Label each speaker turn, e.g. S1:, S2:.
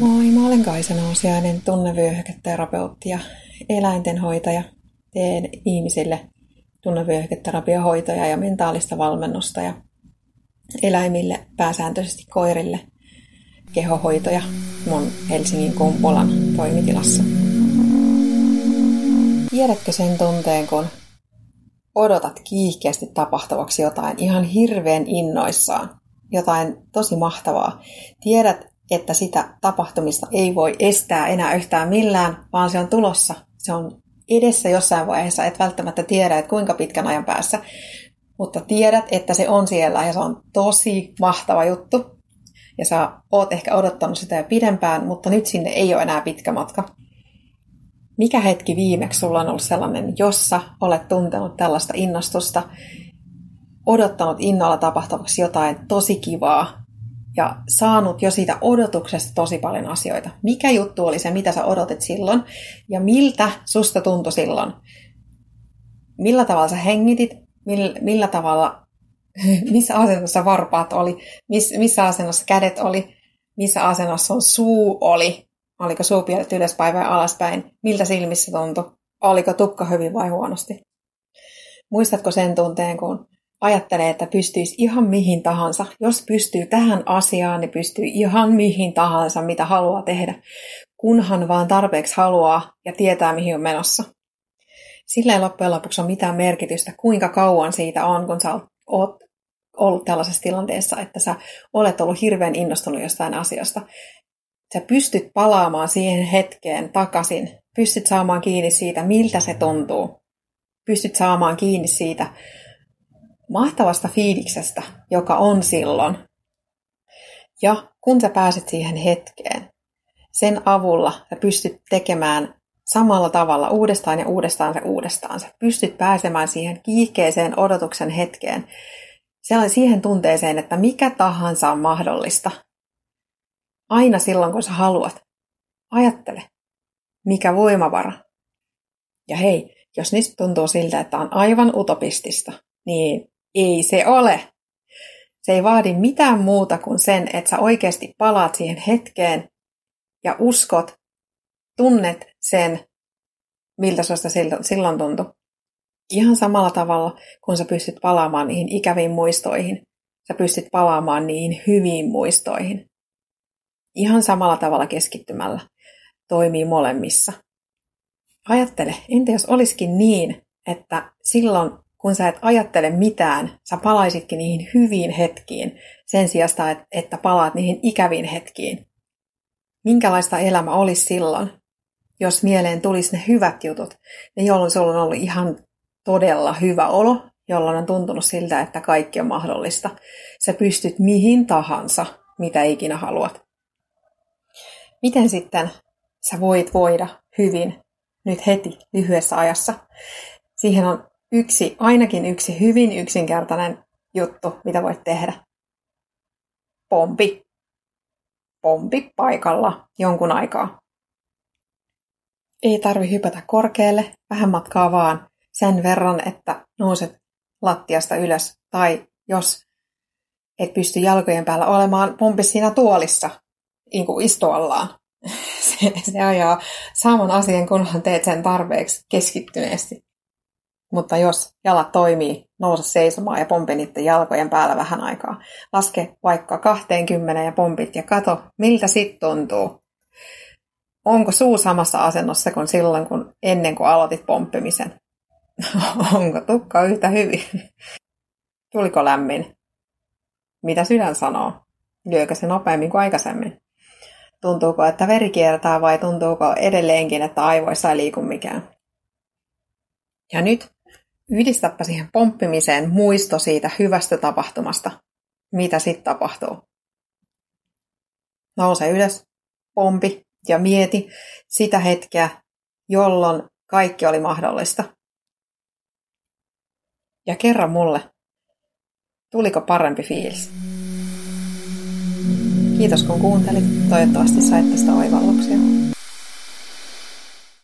S1: Moi, mä olen Kaisa Nousiainen, tunnevyöhyketerapeutti ja eläintenhoitaja. Teen ihmisille tunnevyöhyketerapiohoitoja ja mentaalista valmennusta ja eläimille, pääsääntöisesti koirille, kehohoitoja mun Helsingin Kumpulan toimitilassa. Tiedätkö sen tunteen, kun odotat kiihkeästi tapahtuvaksi jotain ihan hirveän innoissaan, jotain tosi mahtavaa. Tiedät, että sitä tapahtumista ei voi estää enää yhtään millään, vaan se on tulossa. Se on edessä jossain vaiheessa, et välttämättä tiedä, että kuinka pitkän ajan päässä, mutta tiedät, että se on siellä ja se on tosi mahtava juttu. Ja sä oot ehkä odottanut sitä jo pidempään, mutta nyt sinne ei ole enää pitkä matka. Mikä hetki viimeksi sulla on ollut sellainen, jossa olet tuntenut tällaista innostusta, odottanut innolla tapahtuvaksi jotain tosi kivaa ja saanut jo siitä odotuksesta tosi paljon asioita. Mikä juttu oli se, mitä sä odotit silloin ja miltä susta tuntui silloin? Millä tavalla sä hengitit? Millä, millä tavalla, missä asennossa varpaat oli? Miss, missä asennossa kädet oli? Missä asennossa on suu oli? Oliko suupielet ylöspäin vai alaspäin? Miltä silmissä tuntui? Oliko tukka hyvin vai huonosti? Muistatko sen tunteen, kun ajattelee, että pystyisi ihan mihin tahansa. Jos pystyy tähän asiaan, niin pystyy ihan mihin tahansa, mitä haluaa tehdä, kunhan vaan tarpeeksi haluaa ja tietää, mihin on menossa. Sillä ei loppujen lopuksi ole mitään merkitystä, kuinka kauan siitä on, kun sä oot ollut tällaisessa tilanteessa, että sä olet ollut hirveän innostunut jostain asiasta sä pystyt palaamaan siihen hetkeen takaisin, pystyt saamaan kiinni siitä, miltä se tuntuu. Pystyt saamaan kiinni siitä mahtavasta fiiliksestä, joka on silloin. Ja kun sä pääset siihen hetkeen, sen avulla sä pystyt tekemään samalla tavalla uudestaan ja uudestaan ja uudestaan. Sä pystyt pääsemään siihen kiihkeeseen odotuksen hetkeen, siihen tunteeseen, että mikä tahansa on mahdollista – Aina silloin, kun sä haluat. Ajattele, mikä voimavara. Ja hei, jos niistä tuntuu siltä, että on aivan utopistista, niin ei se ole. Se ei vaadi mitään muuta kuin sen, että sä oikeasti palaat siihen hetkeen ja uskot, tunnet sen, miltä susta silloin tuntui. Ihan samalla tavalla, kun sä pystyt palaamaan niihin ikäviin muistoihin, sä pystyt palaamaan niihin hyviin muistoihin ihan samalla tavalla keskittymällä toimii molemmissa. Ajattele, entä jos olisikin niin, että silloin kun sä et ajattele mitään, sä palaisitkin niihin hyviin hetkiin sen sijasta, että palaat niihin ikäviin hetkiin. Minkälaista elämä olisi silloin, jos mieleen tulisi ne hyvät jutut, ne jolloin sulla on ollut ihan todella hyvä olo, jolloin on tuntunut siltä, että kaikki on mahdollista. Sä pystyt mihin tahansa, mitä ikinä haluat miten sitten sä voit voida hyvin nyt heti lyhyessä ajassa. Siihen on yksi, ainakin yksi hyvin yksinkertainen juttu, mitä voit tehdä. Pompi. Pompi paikalla jonkun aikaa. Ei tarvi hypätä korkealle, vähän matkaa vaan sen verran, että nouset lattiasta ylös. Tai jos et pysty jalkojen päällä olemaan, pompi siinä tuolissa niin kuin istuallaan. Se, se ajaa saman asian, kunhan teet sen tarpeeksi keskittyneesti. Mutta jos jalat toimii, nouse seisomaan ja pompi niiden jalkojen päällä vähän aikaa. Laske vaikka 20 ja pompit ja kato, miltä sit tuntuu. Onko suu samassa asennossa kuin silloin, kun ennen kuin aloitit pomppimisen? Onko tukka yhtä hyvin? Tuliko lämmin? Mitä sydän sanoo? Lyökö se nopeammin kuin aikaisemmin? Tuntuuko, että veri kiertää vai tuntuuko edelleenkin, että aivoissa ei liiku mikään? Ja nyt yhdistäpä siihen pomppimiseen muisto siitä hyvästä tapahtumasta. Mitä sitten tapahtuu? Nouse ylös, pompi ja mieti sitä hetkeä, jolloin kaikki oli mahdollista. Ja kerro mulle, tuliko parempi fiilis? Kiitos kun kuuntelit. Toivottavasti sait tästä oivalluksia.